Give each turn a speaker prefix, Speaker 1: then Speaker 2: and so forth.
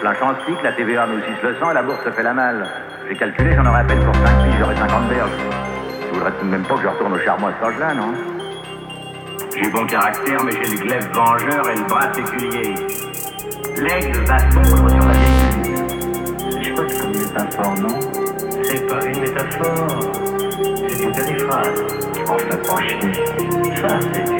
Speaker 1: plein chantier, la TVA nous suce le sang et la bourse se fait la malle. J'ai calculé, j'en aurais à peine pour 5 piges, j'aurais 50 berges. Tu voudrais tout de même pas que je retourne au charbon à cet âge-là, non?
Speaker 2: J'ai bon caractère, mais j'ai le glaive vengeur et le bras séculier. L'aigle va fondre sur la vieille C'est chouette comme métaphore, non? C'est pas une métaphore, c'est une périphrase. Enfin, pas chier. Ça, c'est